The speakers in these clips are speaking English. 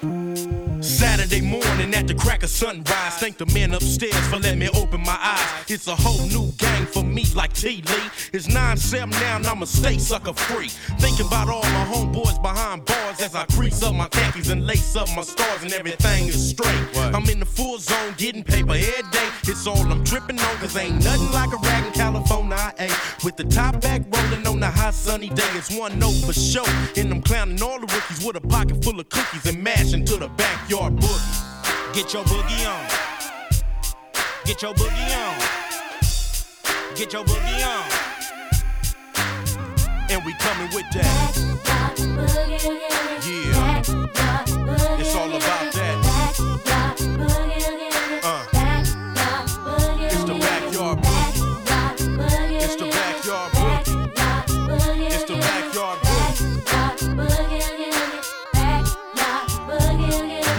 Saturday morning at the crack of sunrise. Thank the men upstairs for letting me open my eyes. It's a whole new gang for me, like T. Lee. It's 9 7 now, and I'm a stay sucker free. Thinking about all my homeboys behind bars as I crease up my khakis and lace up my stars, and everything is straight. I'm in the full zone, getting paper every day. It's all I'm tripping on, cause ain't nothing like a rag in California. I ain't. With the top back rolling on the hot sunny day, it's one note for sure. And I'm clowning all the rookies with a pocket full of cookies and mashing to the backyard boogie. Get your boogie on. Get your boogie on. Get your boogie on. And we coming with that. Yeah. It's all about that. Uh. It's the backyard boogie. It's the backyard boogie. It's the backyard boogie.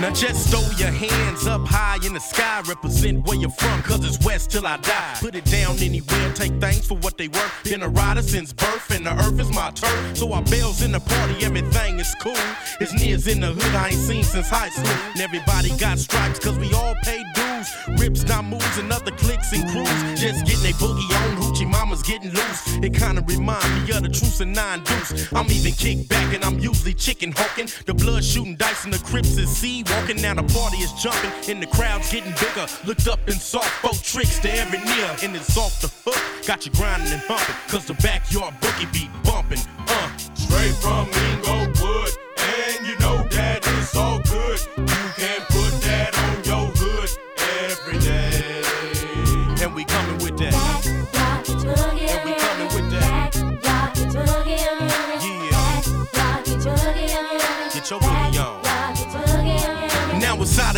Now just throw your hands up high in the sky. Represent where you're from, cause it's west till I die. Put it down anywhere, take thanks for what they worth. Been a rider since birth, and the earth is my turf. So our bells in the party, everything is cool. It's nears in the hood, I ain't seen since high school. And everybody got stripes, cause we all pay dues. Rips, not moves, and other clicks and crews. Just getting a boogie on, hoochie mama's getting loose. It kinda remind me of the truce and nine deuce. I'm even kicked back, and I'm usually chicken hawking. The blood shooting dice, and the crips is sea walking. Now the party is jumping, and the crowd's getting bigger. Looked up and saw four tricks to every near, and it's off the hook. Got you grinding and bumping, cause the backyard boogie beat bumping. Uh. Straight from Inglewood, and you know that it's all good.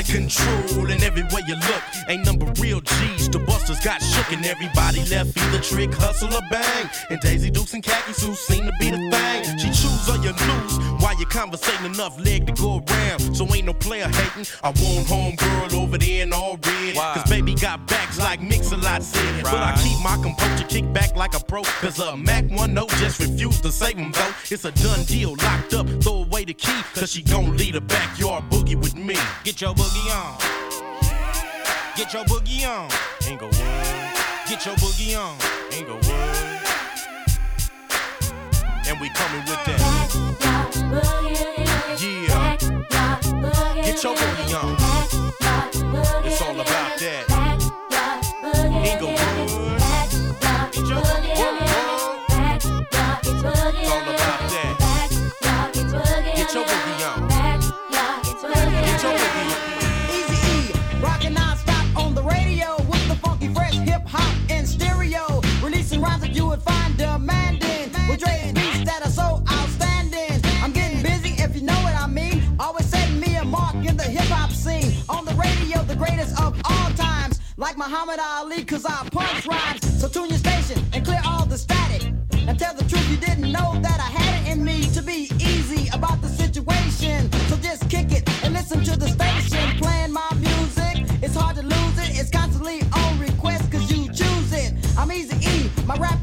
Of control, and everywhere you look, ain't number real G's. The busters got shook, and everybody left either trick, hustle, or bang. And Daisy Dukes and khaki suits seem to be the thing. She choose or you lose, while you conversating enough leg to go around. So ain't no player hating. I want home girl over there in all red. Cause baby got backs like Mix-a-Lot said. But I keep my composure, kick back like a pro. Cause a Mac 1 note just refused to save him though. It's a done deal, locked up, throw away the key. Cause she gon' lead a backyard boogie with me. Get your boogie on. Get your boogie on. Inglewood, Get your boogie on. Inglewood. And we coming with that. Yeah. Get your boogie on. It's all about that. Like Muhammad Ali, cause I punch rhymes. So tune your station and clear all the static. And tell the truth, you didn't know that I had it in me to be easy about the situation. So just kick it and listen to the station playing my music. It's hard to lose it, it's constantly on request cause you choose it. I'm easy E, my rap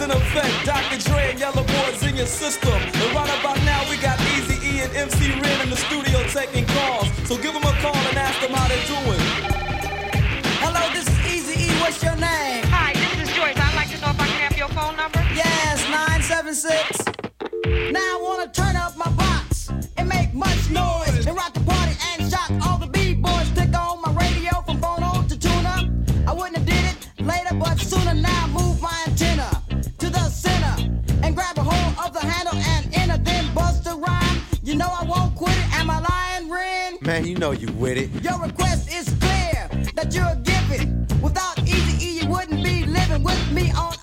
In effect. Dr. Dre and Yellow Boys in your system. And right about now, we got Easy E and MC Ren in the studio taking calls. So give them a call and ask them how they're doing. Hello, this is Easy E, what's your name? Hi, this is Joyce. I'd like to know if I can have your phone number. Yes, 976. Now I wanna turn you know you with it. Your request is clear that you're giving. Without Easy E, you wouldn't be living with me on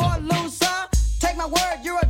more loser. Take my word, you're a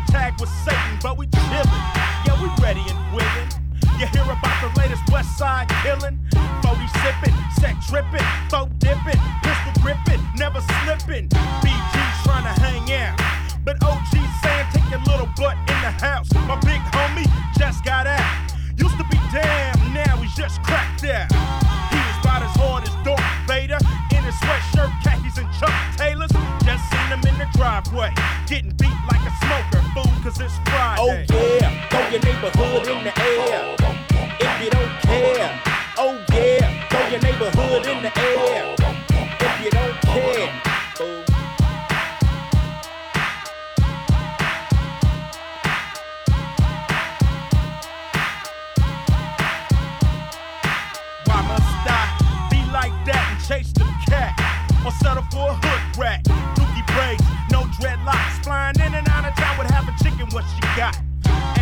playing tag with Satan, but we chillin'. Yeah, we ready and willing. You hear about the latest West Side killin'? 40 sippin', set drippin', throat dippin', pistol grippin', never slippin'. BG trying to hang out. But OG saying take your little butt in the house. My big homie just got out. Used to be damn, now he's just cracked out. He is about as hard as Darth Vader in sweatshirt, khakis, and Chuck Taylors. Just seen them in the driveway. Getting beat like a smoker, cause it's Friday. Oh, yeah. Throw your neighborhood in the air. If you don't care. Oh, yeah. Throw your neighborhood in the air. If you don't care. Oh, attack or settle for a hood rat. Dookie braids, no dreadlocks. Flying in and out of town with half a chicken what she got.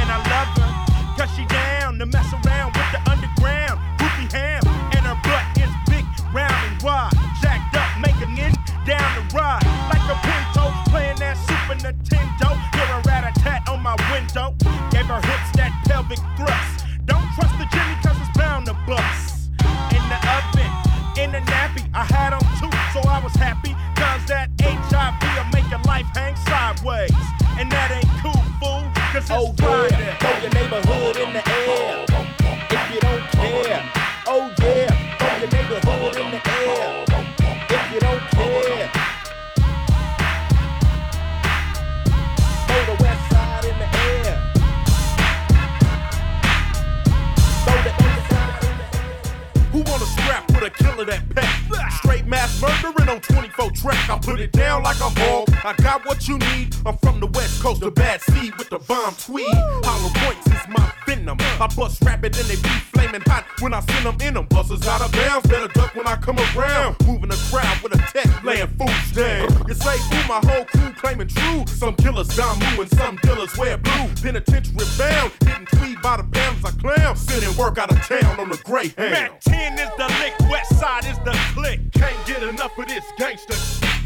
And I love her, cause she down to mess around with the underground. Poopy ham, and her butt is big, round and wide. Jacked up, making it down the ride. Like a pinto, playing that Super Nintendo. Hear a rat a tat on my window. Gave her hips that pelvic thrust. Don't trust the Jimmy was happy, cause that HIV'll make your life hang sideways. And that ain't cool, fool, cause it's oh, Friday. murdering on 24 track. I put it down like a hog. I got what you need. I'm from the west coast the bad seed with the bomb tweed. Hollow points is my venom. I bust rapid and they be flaming hot when I send them in them. Busters out of bounds, better duck when I come around. Moving the crowd with a tech, laying fools down. You say, through my whole claiming true. Some killers Damu and some dealers wear blue. Penitentiary bound, getting tweed by the pounds I clown. Sending work out of town on the Greyhound. Mac 10 is the lick, West Side is the click. Can't get enough of this gangster.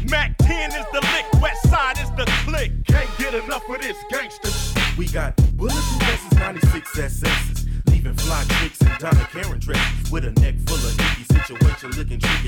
Mac 10 is the lick, West Side is the click. Can't get enough of this gangster. We got bulletproof vests, 96 SS's. Leaving fly tricks and Donna Karan dresses. With a neck full of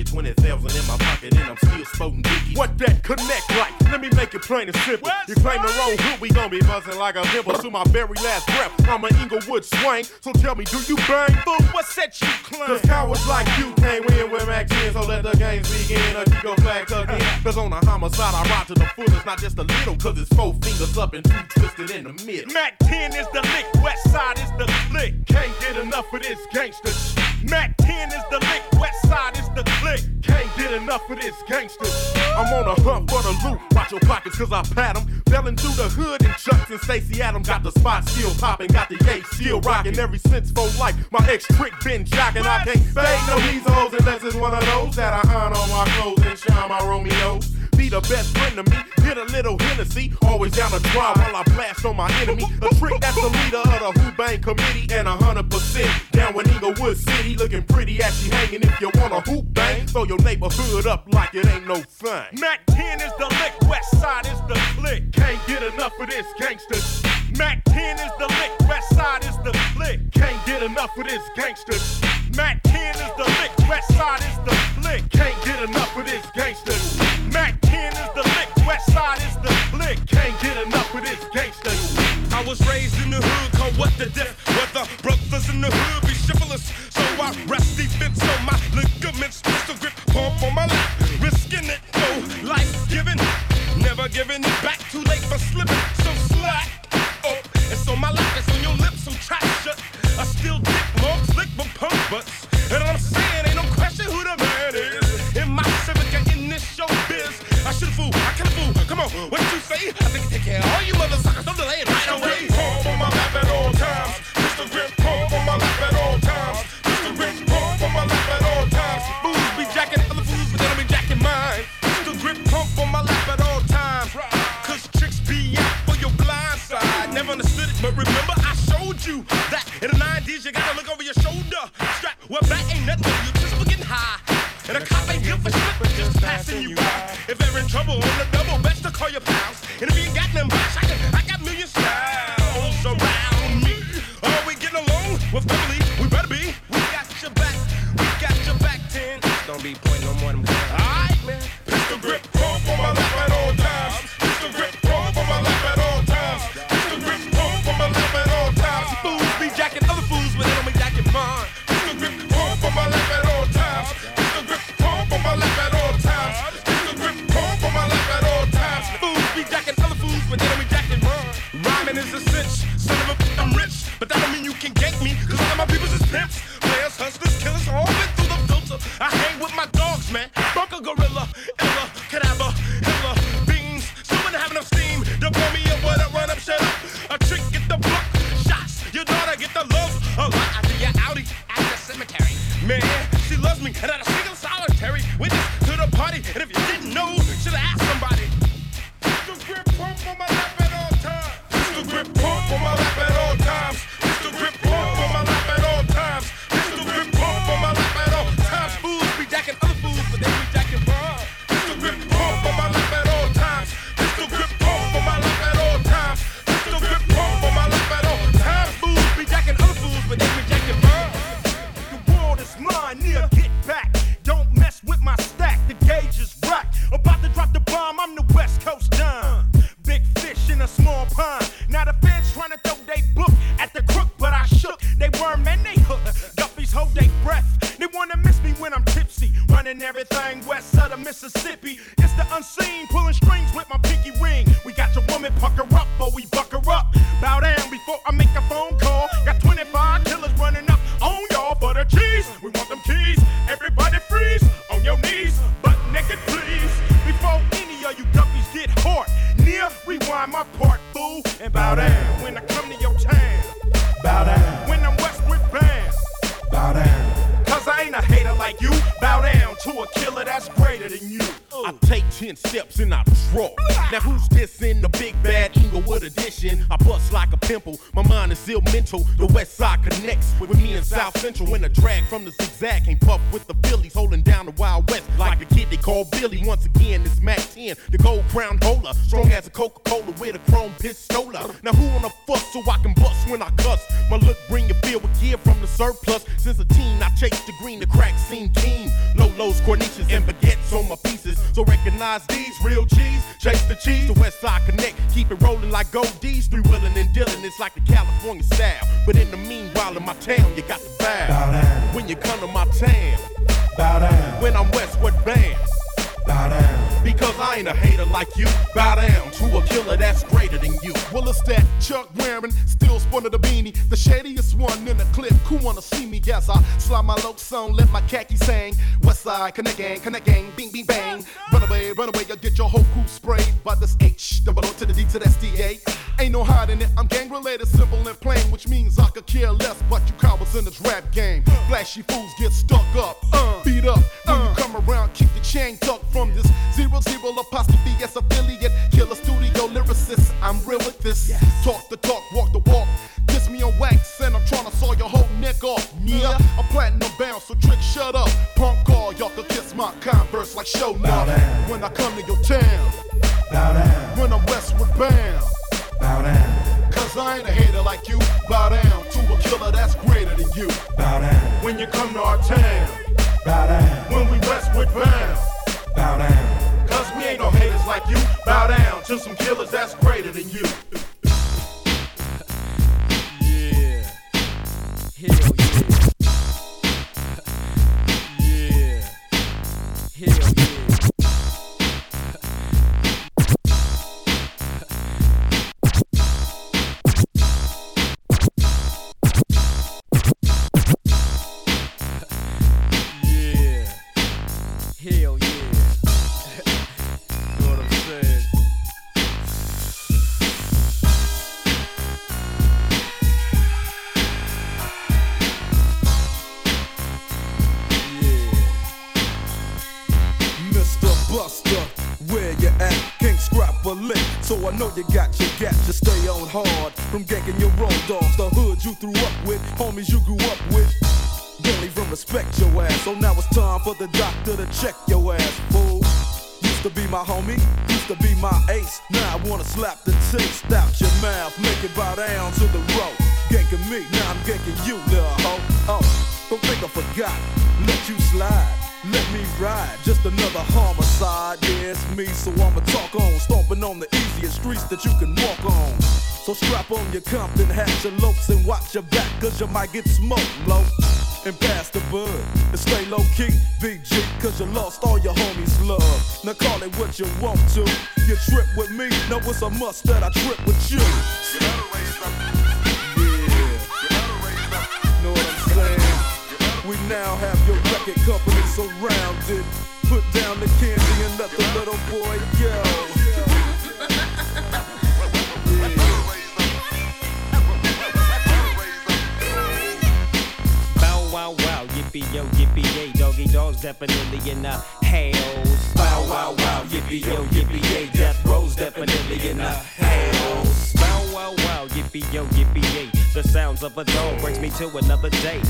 20,000 in my pocket and I'm still smoking dicky. What that connect like? Let me make it plain and simple. West you claim the wrong hood, we gon' be buzzing like a pimple to my very last breath. I'm an Inglewood swank, so tell me, do you bang? Fool, what set you claim? Cause cowards like you can't win with Mac 10, so let the games begin or your go back again. Cause on a homicide, I ride to the fullest, not just a little, cause it's four fingers up and two twisted in the middle. Mac 10 is the lick, West Side is the lick. Can't get enough of this gangster shit. Mac 10 is the lick, West Side is the click. Can't get enough of this gangster. I'm on a hunt for the loot. Watch your pockets, cause I pat 'em. Fell through the hood and Chucks and Stacy Adams got the spot still popping, got the yay still rocking. Every since for life, my ex trick been jocking. I can't fade no these hoes unless it's one of those that I honor on my clothes and shine my Romeos. Be the best friend of me, hit a little Hennessy, always down to try while I blast on my enemy. A trick that's the leader of the Who Bang committee, and a hundred percent down with Inglewood City, looking pretty as she hanging. If you want a hoop bang, throw your neighborhood up like it ain't no thing. Mac 10 is the lick, West Side is the click. Can't get enough of this gangster. Mac 10 is the lick, West Side is the click. Can't get enough of this gangster. Mac 10 is the lick, West Side is the click. Can't get enough of this gangster. Mac 10 is the lick, West Side is the click. Can't get enough of this gangster. I was raised in the hood, called what the death. Where the brothers in the hood be chivalrous. I rest defense on my ligaments. Pistol grip, pump on my lap. Risking it, no life giving. Never giving it connect gang, connect gang, bing, bing, bang. Run away, run away, you'll get your whole crew sprayed by this H. Double O to the D to the SDA. Ain't no hiding it, I'm gang related, simple and plain, which means I could care less. But you cowards in this rap game. Flashy fools get stuck up, uh, beat up. I come to your town, Bow down. when I'm westward bound. Bow down. Cause I ain't a hater like you. Bow down to a killer that's greater than you. Bow down. When you come to our town, Bow down. when we westward bound. Bow down. Cause we ain't no haters like you. Bow down to some killers that's greater than you. For the doctor to check your ass, fool. Used to be my homie, used to be my ace. Now I wanna slap the taste out your mouth, make it bow down to the road. Ganking me, now I'm ganking you, little hoe. Oh, don't think I forgot, let you slide. Let me ride, just another homicide. Yeah, it's me, so I'ma talk on. Stomping on the easiest streets that you can walk on. So strap on your Compton hat, your lopes, and watch your back, cause you might get smoked, low. And pass the bud, and stay low key, BG, cause you lost all your homies' love. Now call it what you want to. You trip with me, know it's a must that I trip with you. Yeah. Know what I'm saying? We now have your record company surrounded. Put down the candy and let the little boy go. Dogs definitely in the house. Bow wow wow, yippee yo, yippee yay, death row's definitely in the house. Bow wow wow, yippee yo, yippee yay, the sounds of a dog brings me to another day.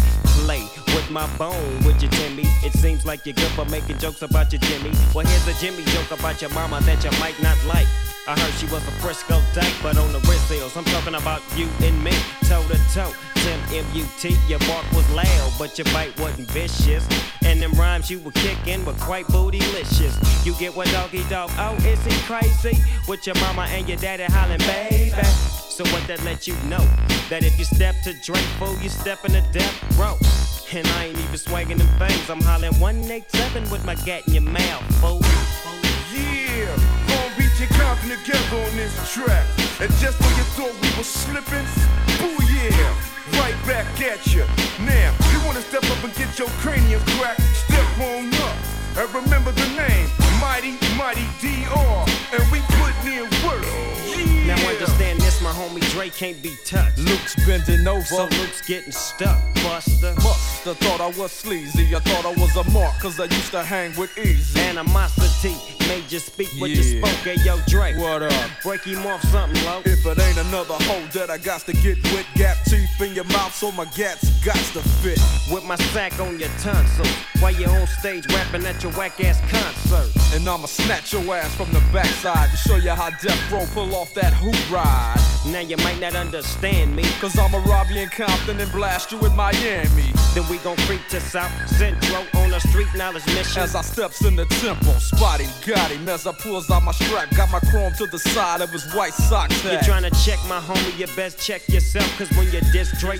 Play with my bone, would you Timmy? It seems like you're good for making jokes about your Jimmy. Well, here's a Jimmy joke about your mama that you might not like. I heard she was a Frisco dyke, but on the wrist hills, I'm talking about you and me, toe to toe. Tim M-U-T, your bark was loud, but your bite wasn't vicious. And them rhymes you were kicking were quite bootylicious. You get what doggy dog, oh, is he crazy? With your mama and your daddy hollering, baby. So what that let you know? That if you step to Dre, fool, you step in the death row. And I ain't even swinging them things, I'm hollering 187 with my gat in your mouth, fool. Together on this track. And just when you thought we were slipping, boo yeah, right back at you. Now, you wanna step up and get your cranium cracked, step on up. And remember the name, Mighty, Mighty DR. And we putting in work. Yeah. Now understand this, my homie Dre can't be touched. Luke's bending over. So Luke's getting stuck, Buster. Musta thought I was sleazy. I thought I was a mark, cause I used to hang with Eazy. Animosity made you speak what you spoke. Hey, yo, Dre. What up? Break him off something, low. If it ain't another hole that I got to get with, gap teeth in your mouth so my gats got to fit. With my sack on your tonsil. While you on stage rapping at your whack ass concert. And I'ma snatch your ass from the backside to show you how Death Row pull off that hoop ride. Now you might not understand me. Cause I'ma rob you in Compton and blast you in Miami. Then we gon' creep to South Central on a street knowledge mission. As I steps in the temple, spotty got him as I pulls out my strap, got my chrome to the side of his white socks. You hat. tryna check my homie, you best check yourself. Cause when you diss Dre,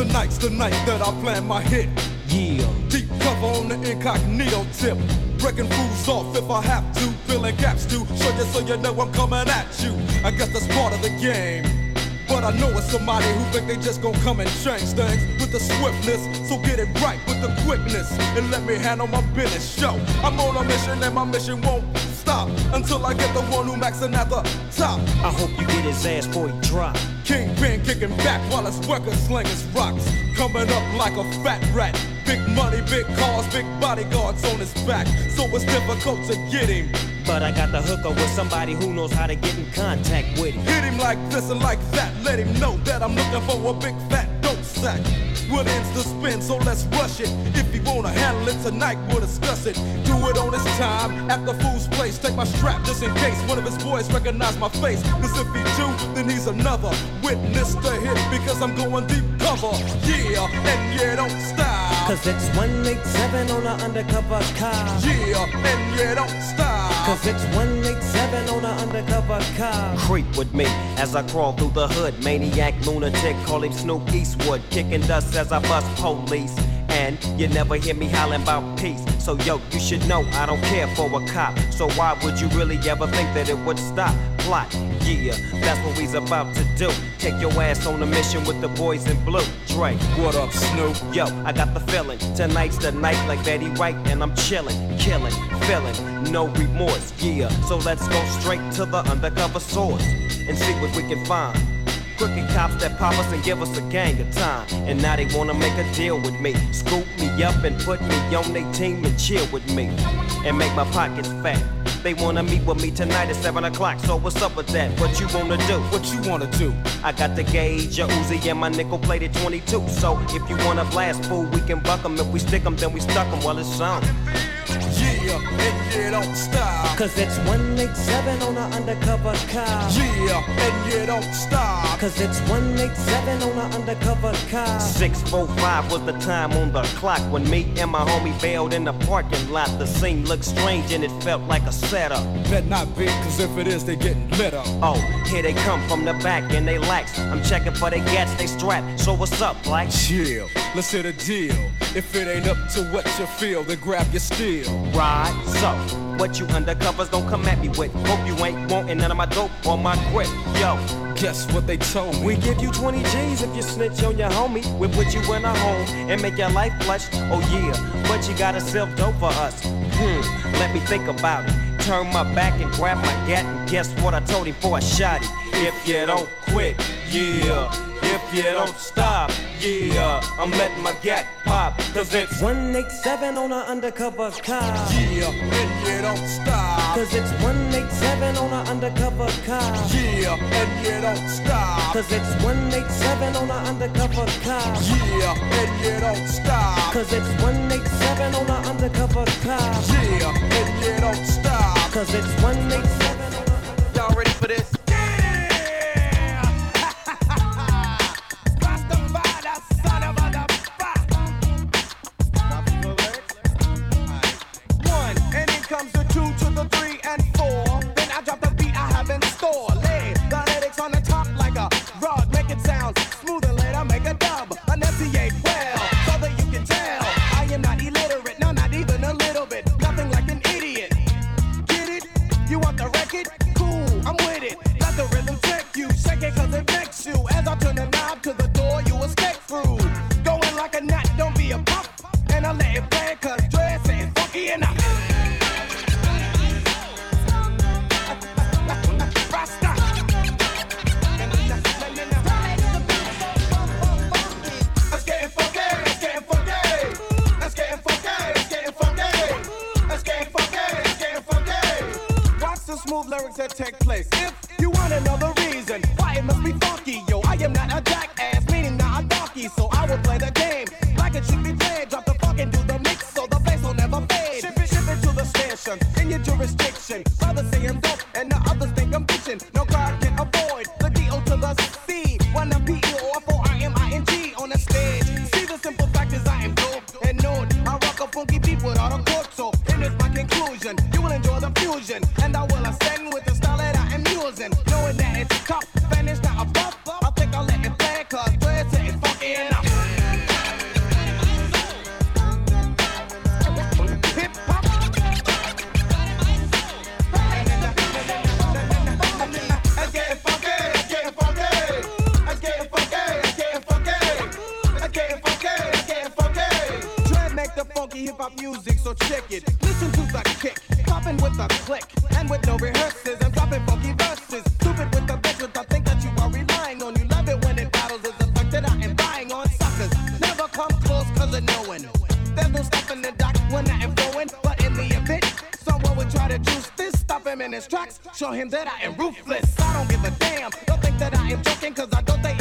Tonight's the night that I plan my hit. Yeah. Deep cover on the incognito tip. Breaking fools off if I have to. Filling gaps too. show you so you know I'm coming at you. I guess that's part of the game. But I know it's somebody who think they just gon' come and change things with the swiftness. So get it right with the quickness and let me handle my business. Show I'm on a mission and my mission won't stop until I get the one who maxing at the top. I hope you get his ass boy drop. Kingpin kicking back while his workers slinging rocks. Coming up like a fat rat. Big money, big cars, big bodyguards on his back. So it's difficult to get him. But I got the hookup with somebody who knows how to get in contact with him. Hit him like this and like that. Let him know that I'm looking for a big fat sack. What ends the spin, so let's rush it. If you wanna handle it tonight, we'll discuss it. Do it on his time at the fool's place. Take my strap just in case one of his boys recognize my face. Cause if he do, then he's another witness to hit because I'm going deep cover. Yeah, and yeah, don't stop. Cause it's 187 on an undercover car. Yeah, and yeah, don't stop. Cause it's 187 on an undercover car. Creep with me as I crawl through the hood. Maniac, lunatic, call him Snoop Eastwood. Kicking dust as I bust police. And you never hear me howling about peace. So yo, you should know I don't care for a cop. So why would you really ever think that it would stop? Plot, yeah, that's what we's about to do. Take your ass on a mission with the boys in blue. Dre, what up, Snoop? Yo, I got the feeling. Tonight's the night like Betty Wright, and I'm chilling, killing, feeling, no remorse. Yeah, so let's go straight to the undercover source and see what we can find. Crooked cops that pop us and give us a gang of time. And now they wanna make a deal with me. Scoop me up and put me on their team and chill with me. And make my pockets fat. They wanna meet with me tonight at 7 o'clock. So what's up with that? What you wanna do? What you wanna do? I got the gauge, your Uzi, and my nickel plated 22. So if you wanna blast, fool, we can buck 'em. If we stick 'em, then we stuck 'em. Well, it's on. Yeah, and yeah, don't stop. Cause it's 187 on an undercover car. Yeah, and you don't stop. Cause it's 187 on an undercover car. 645 was the time on the clock when me and my homie bailed in the parking lot. The scene looked strange and it felt like a setup. Bet not be, cause if it is, they getting lit up. Oh, here they come from the back and they lax. I'm checking for they gats, they strapped. So what's up, Black? Chill, let's hit a deal. If it ain't up to what you feel, then grab your steel. So what you undercovers don't come at me with. Hope you ain't wanting none of my dope or my grip. Yo, guess what they told me? We give you 20 G's if you snitch on your homie. We put you in a home and make your life flush. Oh yeah, but you gotta sell dope for us. Hmm, let me think about it. Turn my back and grab my gat and guess what I told him for a shotty. If you don't quit, yeah. If you don't stop, yeah, I'm letting my gat pop. Cause it's 187 on an undercover car. Yeah, and you don't stop. Cause it's 187 on an undercover car. Yeah, and you don't stop. Cause it's 187 on an undercover car. Yeah, and you don't stop. Cause it's 187 on an undercover car. Yeah, and you don't stop. Cause it's 187 on a... Y'all ready for this? the knowing. There's no stuff in the doc when I am going. But in the event, someone would try to juice this. Stop him in his tracks, show him that I am ruthless. I don't give a damn. Don't think that I am joking, cause I don't think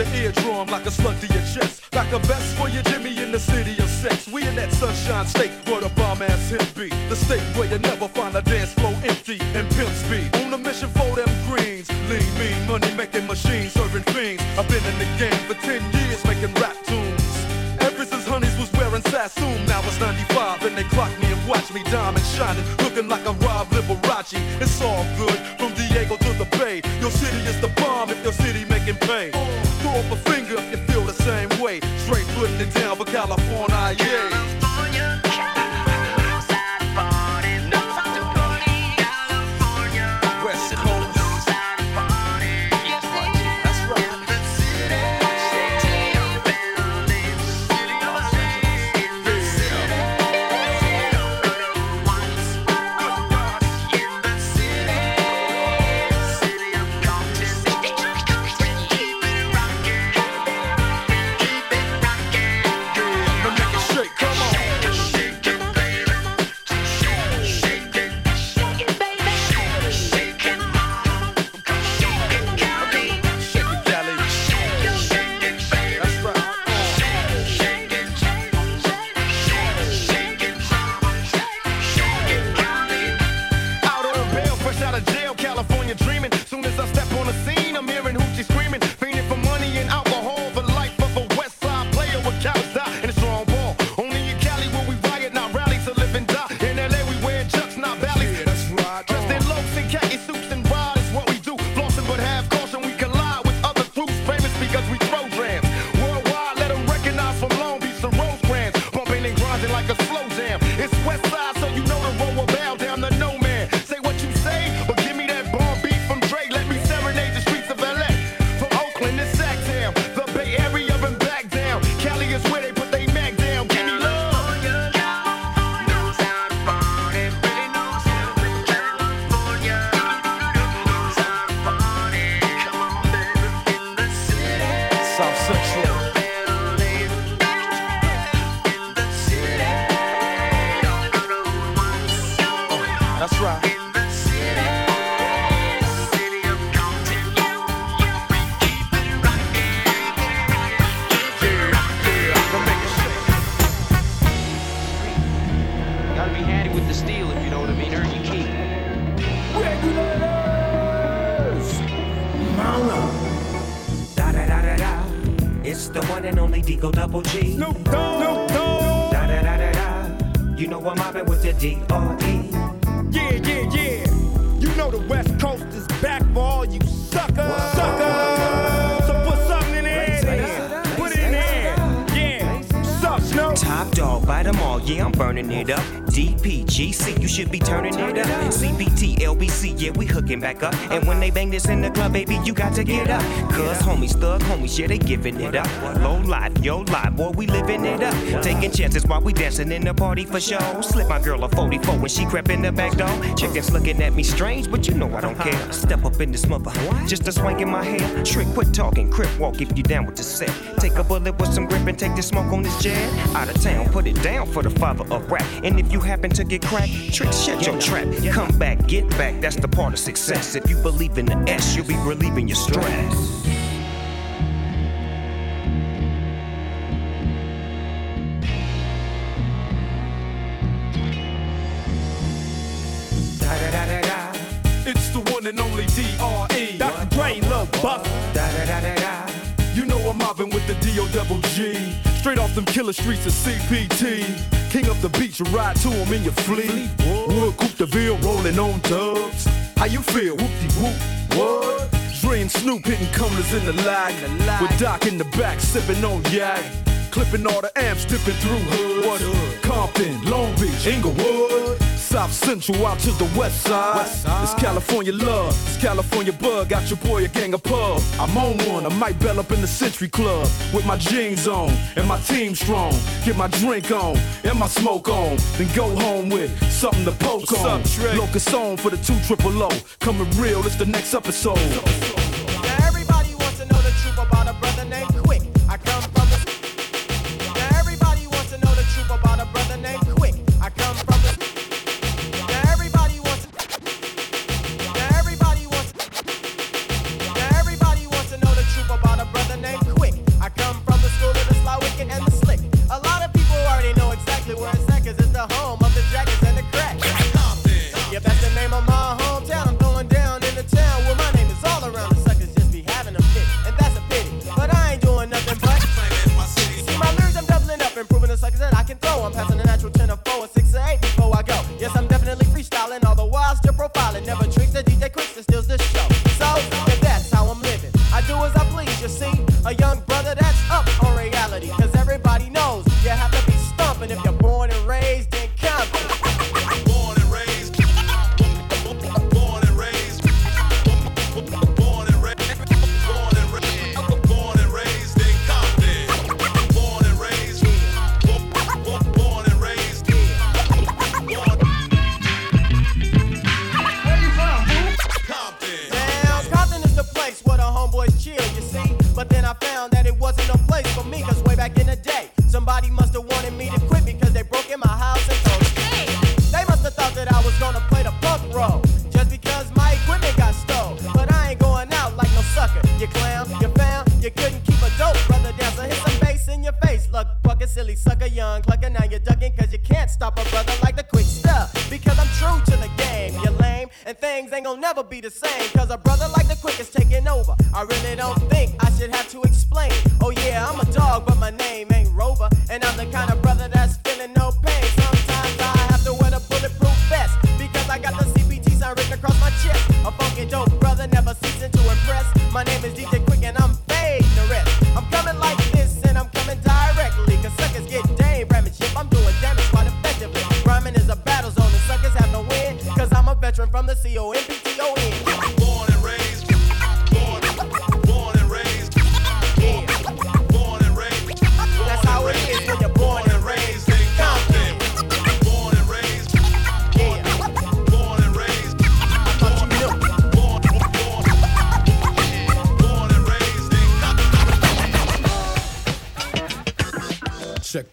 your eardrum like a slug to your chest. Like a vest for your Jimmy in the city of sex. We in that sunshine state where the bomb ass hit be. The state where you never find a yeah, they giving it up. Low life, yo life, boy, we living it up. Taking chances while we dancing in the party for show. Slip my girl a 44 when she crept in the back door. Chickens looking at me strange, but you know I don't care. Step up in this mother, just a swing in my hair. Trick, quit talking, crip walk if you down with the set. Take a bullet with some grip and take the smoke on this jet. Out of town, put it down for the father of rap. And if you happen to get cracked, trick, shut your trap. Come back, get back, that's the part of success. If you believe in the S, you'll be relieving your stress. one and only DRE. Dr. Dre, Lil Buff. Da da da da da. You know I'm mobbing with the D O double G. Straight off them killer streets of CPT. King of the beach, ride to him in your fleet. Wood coupe the veal, rolling on dubs. How you feel? Whoop de whoop. What? Dre and Snoop hitting cumblers in the lag. With Doc in the back, sipping on yak. Clipping all the amps, dipping through hood. Compton, Long Beach, Inglewood. South Central out to the west side. west side. It's California love, it's California bug. Got your boy a gang of pub. I'm on one, I might bell up in the Century Club with my jeans on and my team strong. Get my drink on and my smoke on, then go home with something to poke What's on. Up, Locus on for the two triple O. Coming real, it's the next episode.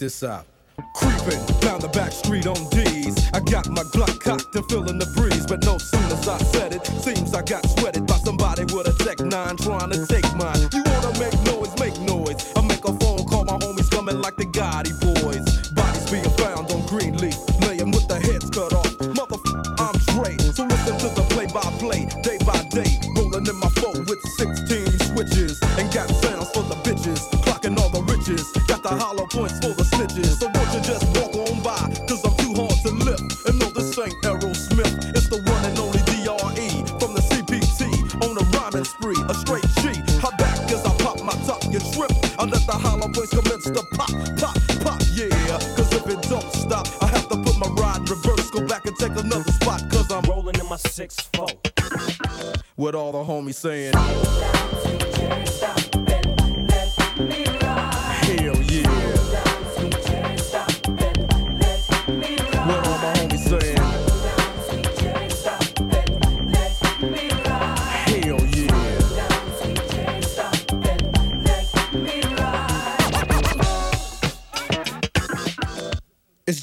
this. Creeping down the back street on D's. I got my Glock cocked and feeling the breeze, but no sooner as I said it, seems I got sweated by somebody with a Tech 9 the homies saying?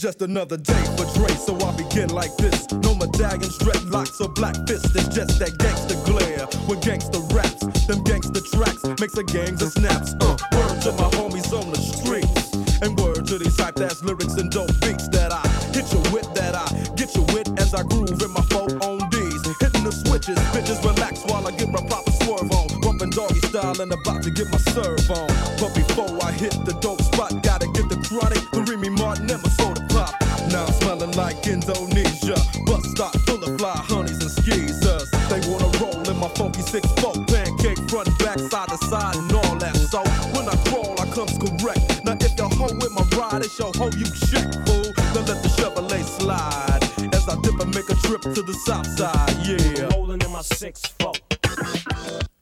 Just another day for Dre, so I begin like this. No medallions, dreadlocks, or black fists. It's just that gangster glare with gangster raps. Them gangster tracks makes a gangs of snaps. Uh, word to my homies on the streets. And word to these hype ass lyrics and dope beats that I hit you with, that I get you with as I groove in my folk on D's. Hitting the switches, bitches relax while I get my proper swerve on. Bumping doggy style and about to get my serve on. But before I hit the dope Indonesia. Bus stop full of fly honeys and skeezers. They wanna roll in my funky six foot pancake front, back, side to side, and all that. So when I crawl, I comes correct. Now if your hoe with my ride, it's your hoe you check, fool. Then let the Chevrolet slide as I dip and make a trip to the south side. Yeah, rolling in my six foot.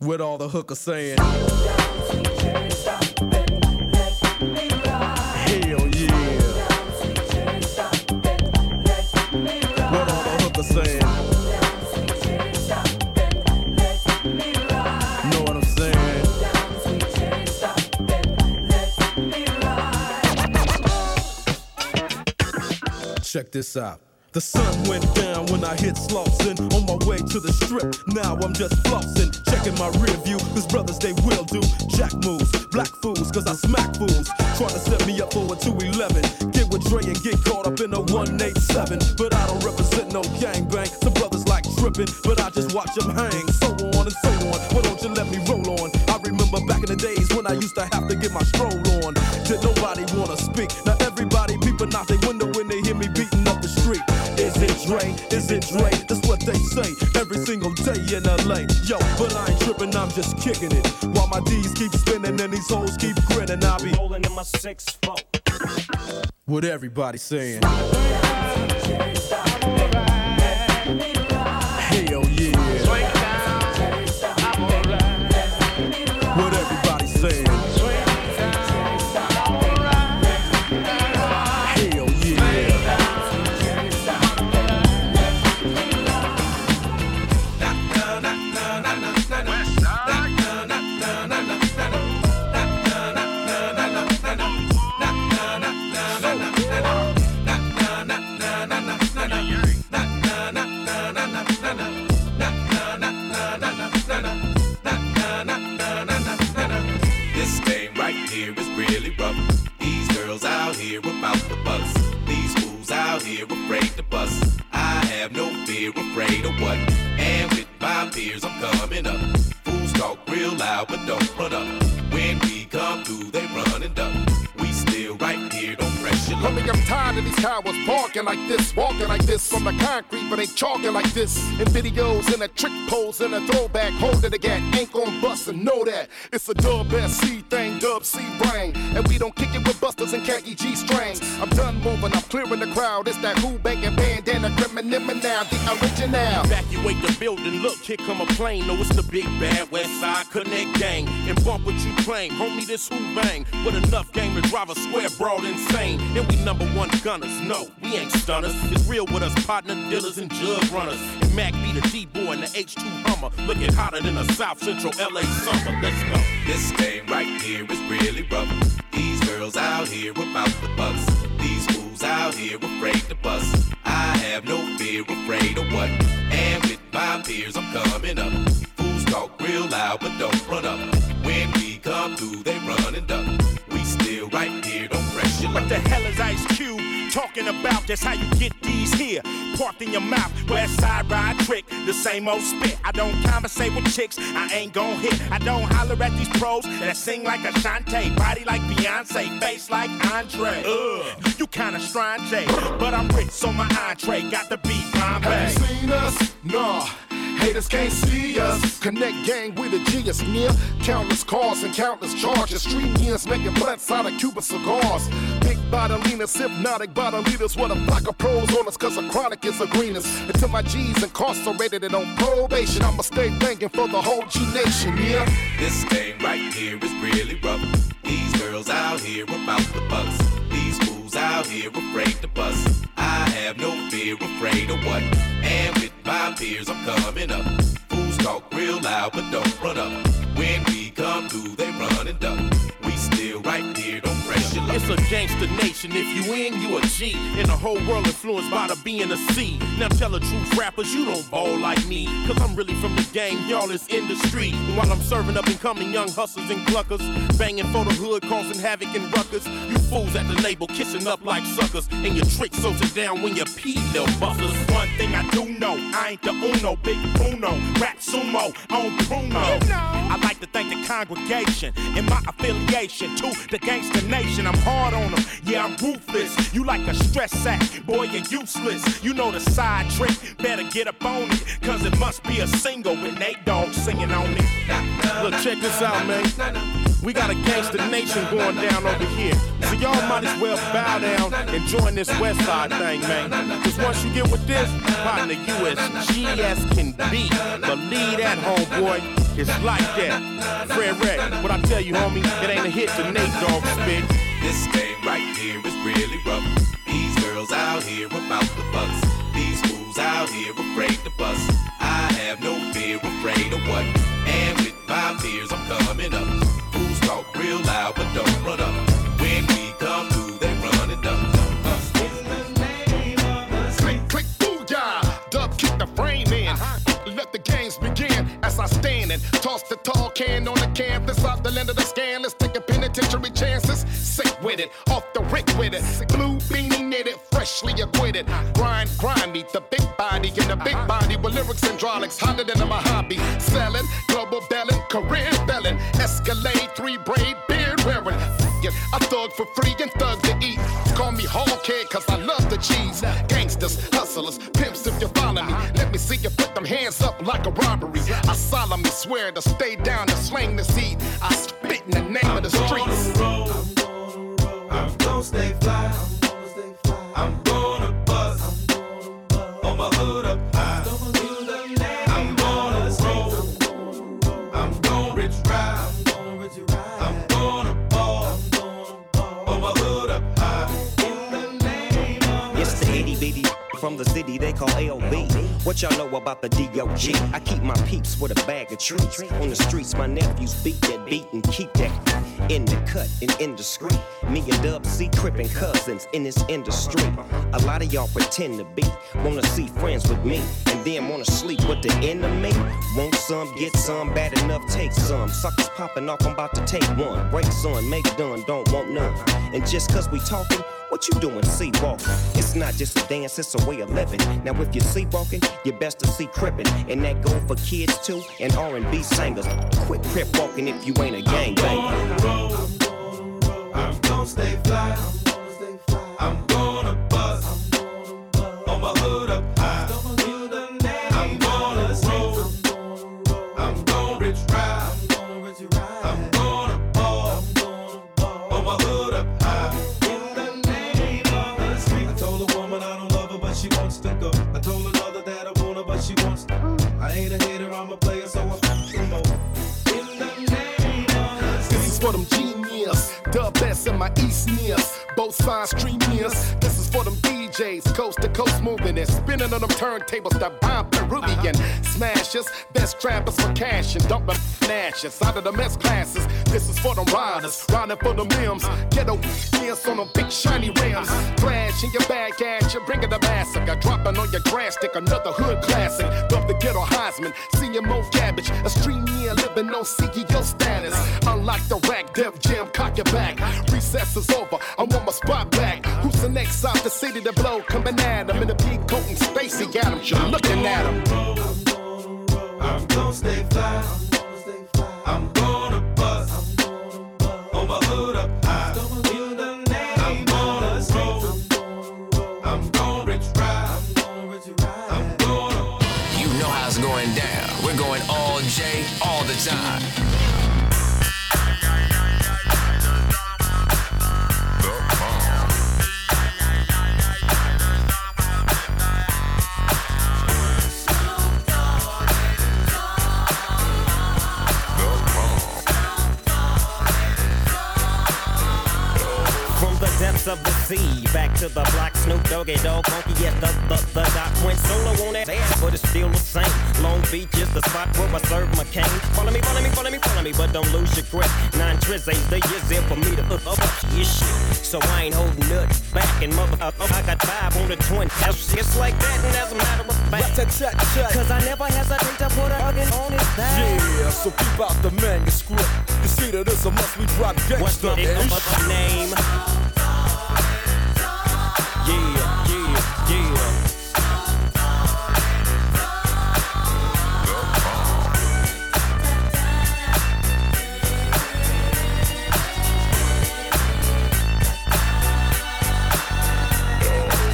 With all the hookers saying. Hell The sun went down when I hit Slauson on my way to the strip. Now I'm just flossing, checking my rear view. Cause brothers, they will do jack moves, black fools, cause I smack fools. Trying to set me up for a 211. Get with Dre and get caught up in a 187. But I don't represent no gangbang. Some brothers like tripping, but I just watch them hang. So on and so on. Why don't you let me roll on? I remember back in the days when I used to have to get my stroll on. Did nobody wanna speak? Now everybody peeping out their window when Is it Dre? Is it Dre? That's what they say every single day in LA. Yo, but I ain't tripping, I'm just kicking it. While my D's keep spinning and these hoes keep grinning, I'll be rolling in my six four. What everybody saying? What? And with my peers, I'm coming up. Fools talk real loud, but don't run up. When we come through, they run and duck. We still right here, don't press your luck. Homie, I'm tired of these cowards barking like this, walking like this from the concrete, but ain't chalking like this. In videos, in a trick pose, in a throwback, holding the gat, ain't gon' bust and know that. It's a dub SC thing, dub C brain. And we don't kick it with busters and khaki G strings. I'm done moving, I'm clearing the crowd. It's that who banging bandana, criminal now, the Evacuate the building, look, here come a plane. No, it's the big bad West Side Connect gang. And bump what you claim, homie, this who bang. With enough game to drive a square broad insane. And we number one gunners, no, we ain't stunners. It's real with us, partner dealers and jug runners. And Mac be the D-boy and the H2 Hummer. Looking hotter than a South Central LA summer. Let's go. This game right here is really rough. These girls out here about the bucks. These fools out here afraid to bust. I have no fear, afraid of what? And my peers, I'm coming up. Fools talk real loud, but don't run up. When we come through, they run and duck. We still right here, don't What the hell is Ice Cube talking about? That's how you get these here. Parked in your mouth, West Side ride trick, the same old spit. I don't conversate with chicks, I ain't gon' hit. I don't holler at these pros that sing like Ashanti, body like Beyonce, face like Andre. Ugh, you kinda strange, but I'm rich, so my entree got to be Bombay. Have you seen us? Nah. Haters can't see us. Connect gang with a genius near. Countless cars and countless charges. Street years making blunts out of Cuban cigars. Big bodilinas, hypnotic bodilitas. What a flock of pros on us, cause the chronic is the greenest. Until my G's incarcerated and on probation, I'ma stay banging for the whole G Nation, yeah? This game right here is really rough. These girls out here about the bucks. Fools out here afraid to bust. I have no fear, afraid of what? And with my peers, I'm coming up. Fools talk real loud, but don't run up. When we come through, they run and duck. We still right here, don't. It's a gangster nation. If you in, you a G. And the whole world influenced by the B and the C. Now tell the truth, rappers, you don't ball like me. Cause I'm really from the game, y'all is in the street. And while I'm serving up and coming young hustlers and cluckers, banging for the hood, causing havoc and ruckus. You fools at the label, kissing up like suckers. And your tricks so sit down when you pee, little busters. One thing I do know, I ain't the Uno, big Uno, rap sumo on Bruno. I like to thank the congregation and my affiliation to the gangster nation. I'm hard on them, yeah, I'm ruthless. You like a stress sack, boy, you're useless. You know the side trick, better get up on it, cause it must be a single with Nate Dogg singing on it. Look, check this out, man. We got a gangster nation going down over here. So y'all might as well bow down and join this West Side thing, man. Cause once you get with this, partner, you as GS can be. Believe that, homeboy. It's like that. Fred Red, what I tell you, homie, it ain't a hit to Nate Dogg spit. This game right here is really rough. These girls out here about the bucks. These fools out here afraid to bust. I have no fear, afraid of what? And with my peers, I'm coming up. Fools talk real loud, but don't run up. When we come through, they run it up. Let's do the name of the city. Click, click, booyah! Dub kick the frame in. Uh-huh. Let the games begin as I stand and toss the tall can on the canvas off the land of the scan. Let's take a penitentiary chances. Sick with it, off the rick with it. Blue beanie knitted, freshly acquitted. Grind, grind me, the big body in the big body with lyrics and hydraulics hotter than a hobby. Selling, global belling, career belling. Escalade, three braid, beard wearing. I thug for free and thug to eat. Call me Hawkhead cause I love the cheese. Gangsters, hustlers, pimps if you follow me. Let me see you put them hands up like a robbery. I solemnly swear to stay down and slang the seed. I spit in the name of the streets. From the city they call AOB. What y'all know about the DOG? I keep my peeps with a bag of treats. On the streets, my nephews beat that beat and keep that in the cut and indiscreet. Me and Dub C crippin' cousins in this industry. A lot of y'all pretend to be, wanna see friends with me, and then wanna sleep with the enemy. Want some, get some, bad enough, take some. Suckers popping off, I'm about to take one. Break son, make done, don't want none. And just cause we talking, what you doing, sleepwalking? It's not just a dance, it's a way of living. Now if you're sleepwalking, you're best to see crippin', and that go for kids too, and R&B singers. Quit crip walking if you ain't a gangbanger. I'm gonna stay fly. My east nears. Both sides stream nears. This is for them DJs, coast to coast moving and spinning on them turntables that bomb Peruvian smashes. Best trappers for cash and dumping nashes out of the mess classes. This is for them riders, riding for the limbs. Ghetto dance on them big shiny rims. In your bag at you, bringing the massacre. Dropping on your grass stick, another hood classic. Dub the ghetto Heisman, seeing more cabbage. A stream year living on CEO status. Unlock the rack, Def Jam, cock your back. Recess is over, I want my spot back. Who's the next out the city to blow? Coming at him in a big coat and Stacy Adams. You're looking at him. I'm gonna stay fly. I'm gonna the sea, back to the block, Snoop Doggy Dogg, funky yes, the, the, the dot went solo on that ass, but it's still the same. Long Beach is the spot where I serve my cane. Follow me, follow me, follow me, follow me, but don't lose your grip. Nine tris ain't the years there for me to up, up, your shit. So I ain't holding nothing back, and mother, uh, uh, I got five on the twin. Just like that, and as a matter of fact, cause I never hesitate to put a hugging on his back. Yeah, so keep out the manuscript. You see that it's a must we drop What's gangsta. the ish. name? Yeah, yeah, yeah.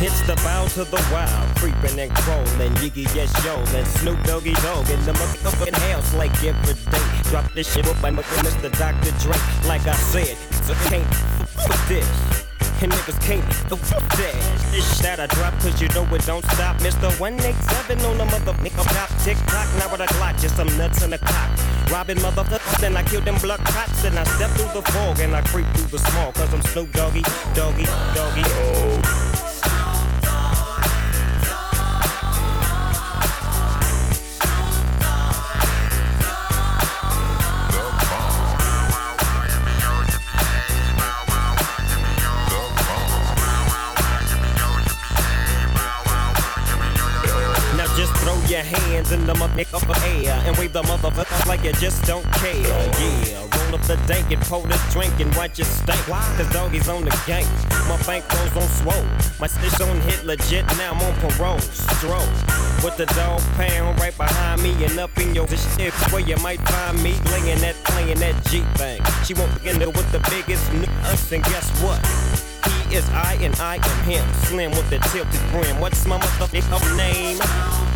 It's the bow to the wild, creeping and crawling, Yiggy yes yo, and Snoop Doggy Dogg in the motherfucking house like every day. Drop this shit up, I'm Mr. Dr. Dre. Like I said, so can't f- this. And niggas can't the fuck that. That I drop cause you know it don't stop. Mr. 187 on the motherfucker top. Tick tock, now with a Glock, just some nuts in the cock. Robbing motherfuckers, then I kill them blood cops. And I step through the fog and I creep through the small. Cause I'm Snoop Doggy, Doggy, Doggy. Oh. Hands in the motherfucker air and wave the motherfucker like you just don't care. Yeah, roll up the dank and pour the drink and watch it stink. Cause doggies on the gang. My bank rolls on swole. My stitch on hit legit, now I'm on parole. Stroll. With the dog pound right behind me and up in your shit where you might find me laying that playing that G thing. She won't begin with the biggest nuts and guess what? He is I and I am him. Slim with the tilted brim. What's my motherfucking name?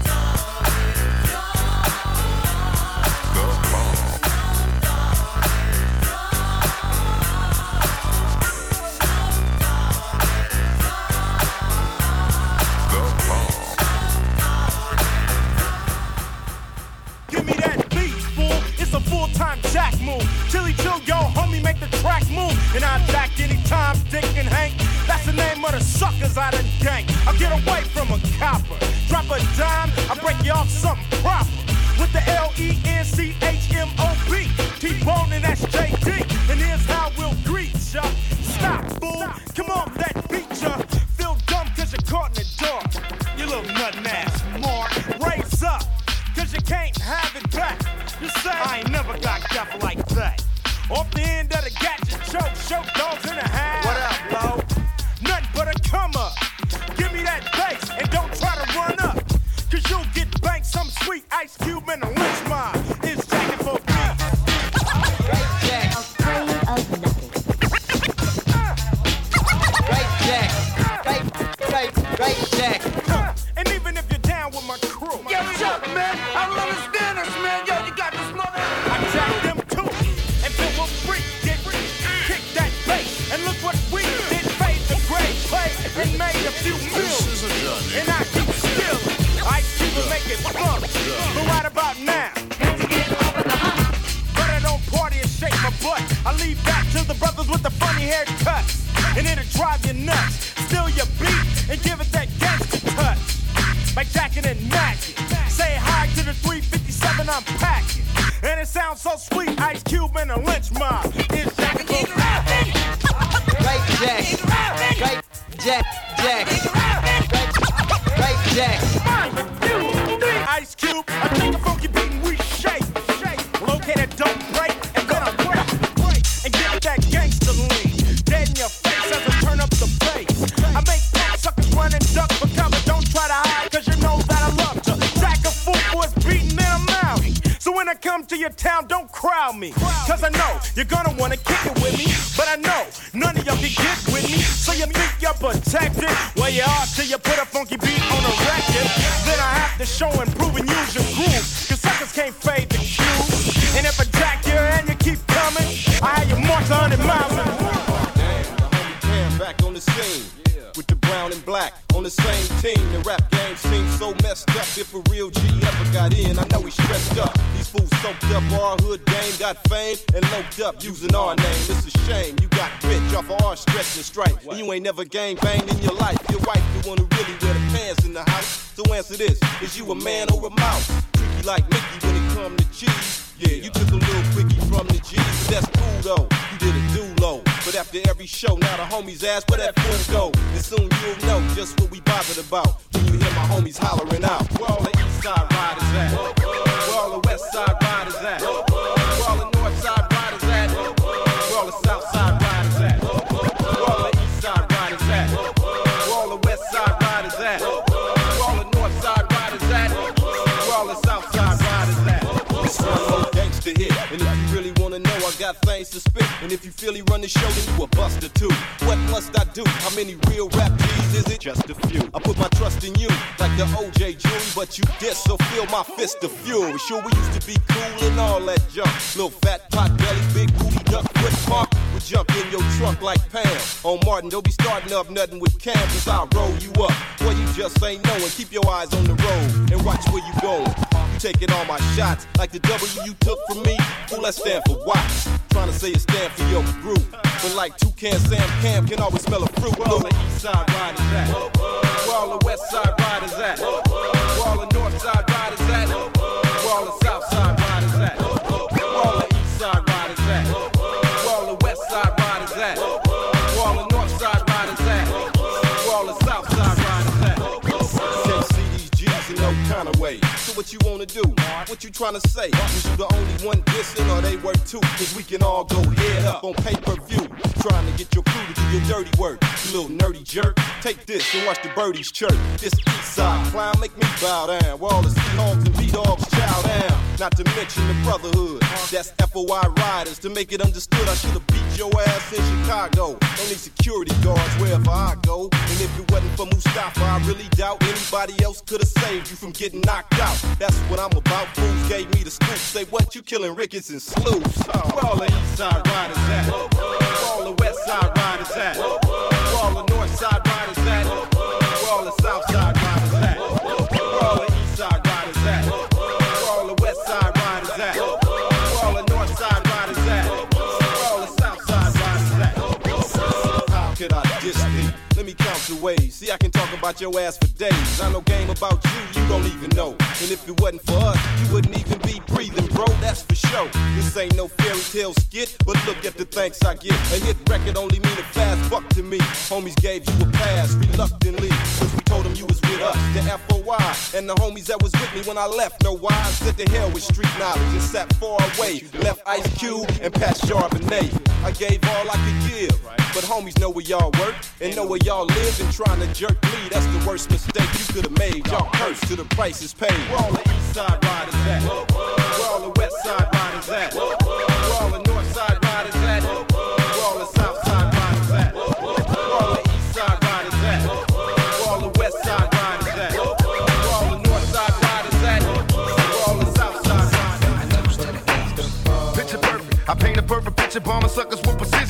Jack. Jack. Ain't never gang banged in your life. Your wife one who really wear the pants in the house. So answer this: Is you a man or a mouse? Tricky like Mickey when it come to cheese. Yeah, you took a little quickie from the G's, but that's cool though. You did it do low. But after every show, now the homies ask where that fool go. And soon you'll know just what we bothered about when you hear my homies hollering out. Where all the east side riders at? Where all the west side riders at? Got things to spit. And if you feel he run the show, then you a buster too. What must I do? How many real rap G's is it? Just a few. I put my trust in you, like the OJ Jury, but you diss, so feel my fist of fury. Sure, we used to be cool and all that junk. Little fat pot belly, big booty duck foot mark. We jump in your trunk like Pam. On Martin, don't be starting up nothing with Cam, cause I'll roll you up. Boy, you just ain't knowing. Keep your eyes on the road and watch where you going. Taking all my shots like the W you took from me. Fool, that stand for watch. Trying to say it stand for your group. But like Toucan Sam Cam can always smell a fruit. Where all the east side riders at? Where all the west side riders at? Where all the what you wanna do? What you tryna say? Was you the only one dissing or they work too? Cause we can all go head up on pay-per-view. Trying to get your crew to do your dirty work. You little nerdy jerk. Take this and watch the birdies chirp. This east side clown make me bow down. Where all the Seahawks and B-Dogs chow down. Not to mention the brotherhood. That's FOI riders. To make it understood, I should've beat your ass in Chicago. Need security guards wherever I go. And if it wasn't for Mustafa, I really doubt anybody else could've saved you from getting knocked out. That's what I'm about. Fools gave me the scoop. Say what you killing Ricketts and Sleuths. Where all the east side riders at? Where all the west side riders at? Where all the north side riders at? Where all the south side riders at? Where all the east side riders at? Where all the west side riders at? Where all the north side riders at? Where all the south side riders at? How could I diss thee? Let me count the ways. See, I can talk about your ass for days. I know game about you, you don't even know. And if it wasn't for us, you wouldn't even be breathing, bro. That's for sure. This ain't no fairy tale skit, but look at the thanks I get. A hit record only mean a fast buck to me. Homies gave you a pass reluctantly, cause we told them you was with us. The FOI and the homies that was with me when I left. No why? I Said to hell with street knowledge and sat far away. Left Ice Cube and Pat Charbonnet. I gave all I could give, but homies know where y'all work and know where y'all live. And trying to jerk me, that's the worst mistake you could have made. Y'all cursed to the prices paid. Where all the east side riders at?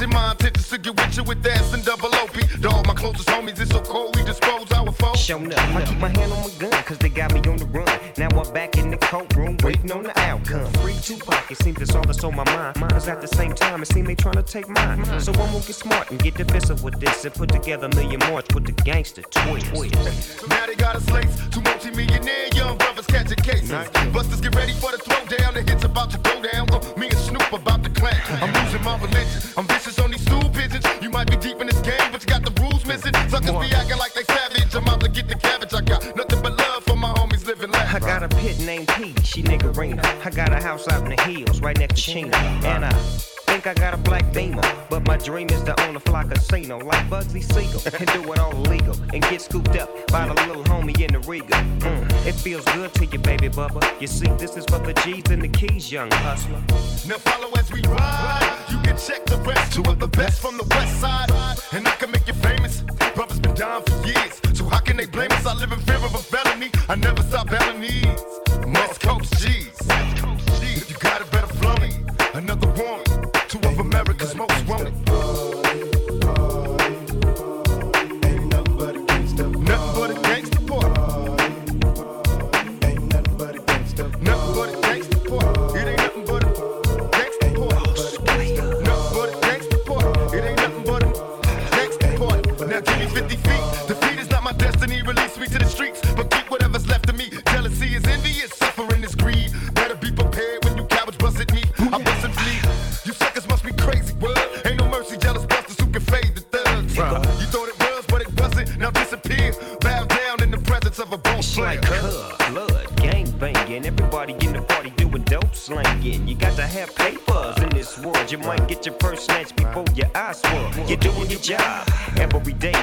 Precision. My intentions to get with you with that and double OP. All my closest homies, it's so cold we dispose our foes. Showing up, I keep my hand on my gun, cause they got me on the run. Now I'm back in the courtroom, waiting on the outcome. Free Tupac, it seems that's all that's on my mind. Cause at the same time, it seems they trying to take mine. So I'm gonna get smart and get defensive with this and put together a million more with the gangster twist. Now they got us slates, two multi-millionaire young brothers catching cases. Busters get ready for the throwdown, the hits about to go down. Uh, me and Snoop about to clap. I'm losing my religion, I'm vicious on these stool pigeons. You might be deep in this game, but you got the rules missing. Suckers be acting like they savage, I'm out to get the cabbage. I got nothing but love for my homies living I got a pit named P, she niggerina. I got a house out in the hills, right next to Chino. And I think I got a black beamer. But my dream is to own a fly casino like Bugsy Siegel. And do it all illegal. And get scooped up by the little homie in the Riga. Mm, it feels good to you, baby bubba. You see, this is for the G's and the keys, young hustler. Now follow as we ride. You can check the rest. Two of the best from the west side. And I can make you famous. Down for years. So how can they blame us? I live in fear of a felony. I never stop these. West Coast G's. If you got it, better flow. Another one.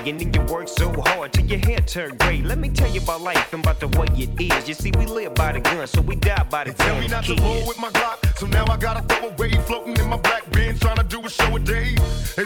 And then you work so hard till your hair turn gray. Let me tell you about life and about the way it is. You see, we live by the gun, so we die by the Tell me gun. not to roll with my Glock, so now I gotta throw away. Floating in my black Benz, trying to do a show a day. They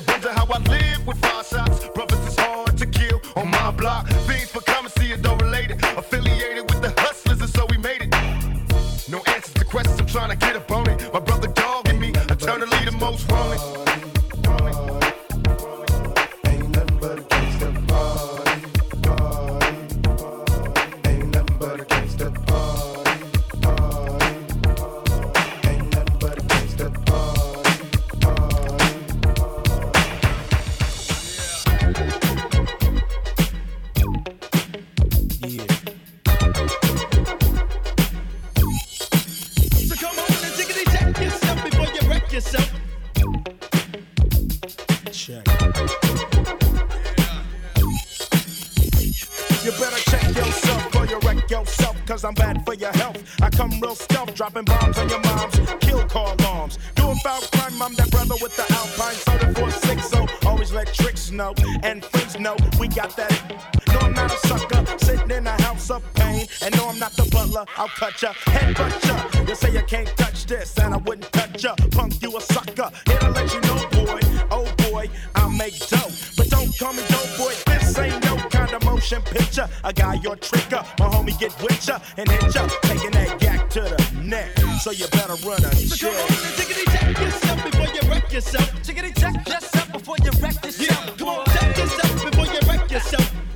dropping bombs on your moms, kill car alarms. Doing foul crime, I'm that brother with the Alpine soda for six, so always let tricks know and freaks know we got that.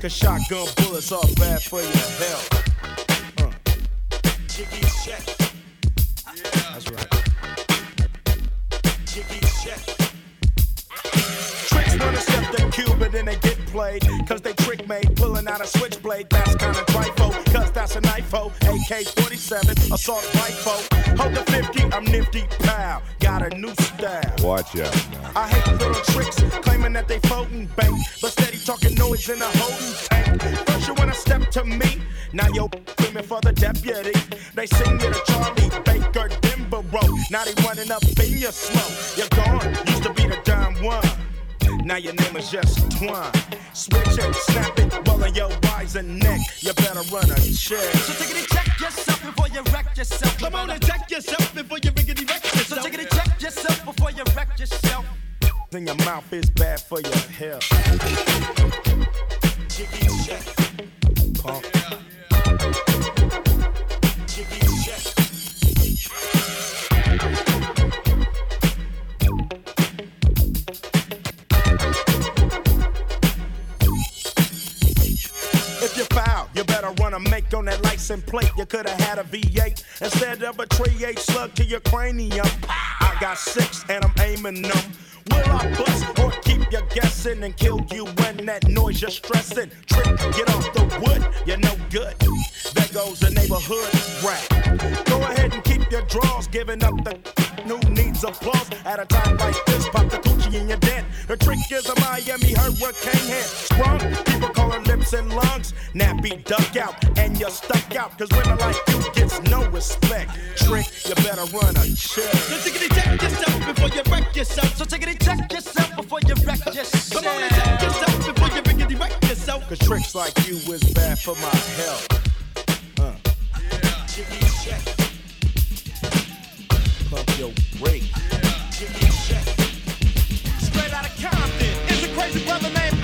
Cause shotgun bullets are bad for your health. Uh. Jiggy check. That's right. Jiggy check. Tricks wanna step the cube and then they get played. Cause they trick made, pulling out a switchblade. That's kinda trifle, a knife AK 47, assault rifle. Hold the 50, I'm nifty, pal. Got a new style. Watch out now. I hate little tricks, claiming that they floating bank, but steady talking noise in a holding tank. First you wanna step to me, now yo screaming for the deputy. They sing you to Charlie Baker Denborough. Now they running up in your smoke. You're gone, used to be the dime one. Now your name is just Twine. Switch it, snap it, rolling your eyes and neck. You better run a check. So take it and check yourself before you wreck yourself. Come on and check yourself before you riggedy wreck yourself. So take it and check yourself before you wreck yourself. Then your mouth is bad for your health. Jiggy check. Pump. gotta run wanna make on that license plate. You could have had a V8 instead of a 3-8 slug to your cranium. I got six and I'm aiming them. Will I bust or keep you guessing and kill you when that noise you're stressing? Trick, get off the wood, you're no good. There goes the neighborhood rat. Go ahead and keep your draws, giving up the new needs applause. At a time like this, pop the coochie in your dent. The trick is a Miami hurricane hit. Strong. people calling lips and lungs. Nappy duck out, and you're stuck out. Cause women like you gets no respect. Trick you better run a check. So take it check yourself before you wreck yourself. So take it check yourself before you wreck yourself. Come on and check yourself before you wreck yourself. Cause tricks like you is bad for my health. Uh. Pump your brake. Straight out of Compton. It's a crazy brother named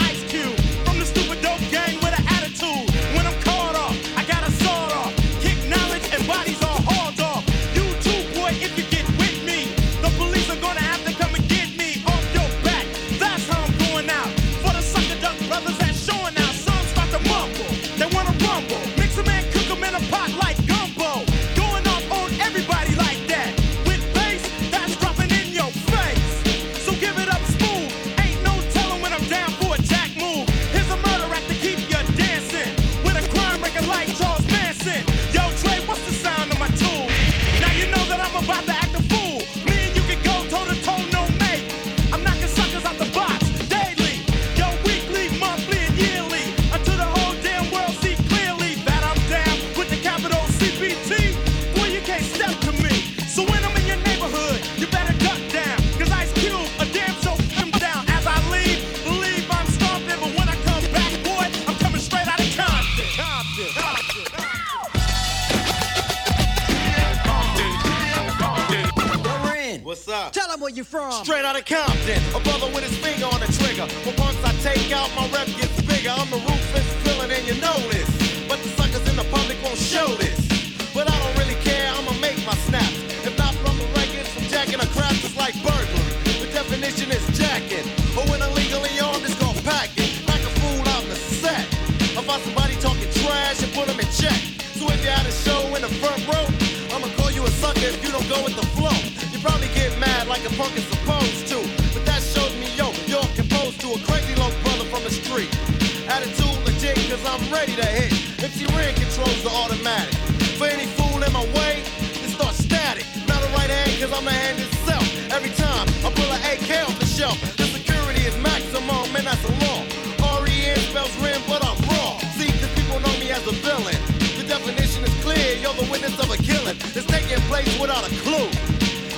place without a clue.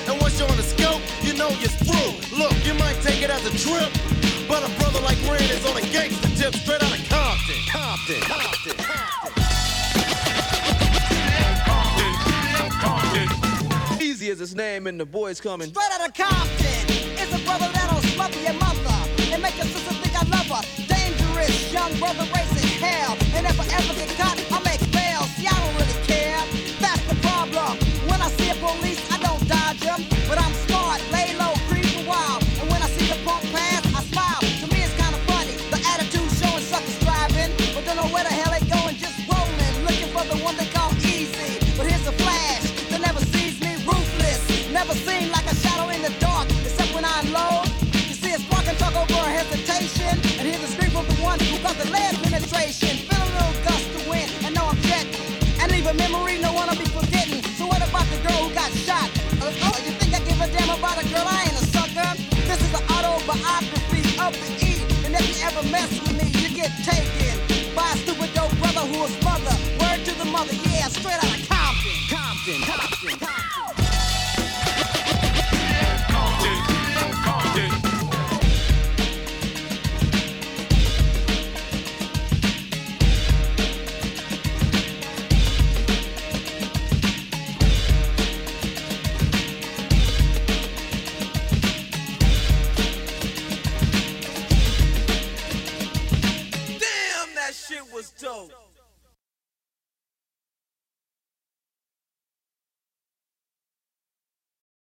And once you're on the scope, you know you're through. Look, you might take it as a trip, but a brother like Ren is on a gangster tip straight out of Compton. Compton. Compton. Compton. Eazy as his name, and the boy's coming. Straight out of Compton is a brother that'll smother your mother and make your sister think I love her. Dangerous young brother racing hell, and if I ever get caught, I'll make bail. See, I don't really care. That's the problem. I see police, I don't dodge them, but I'm smart.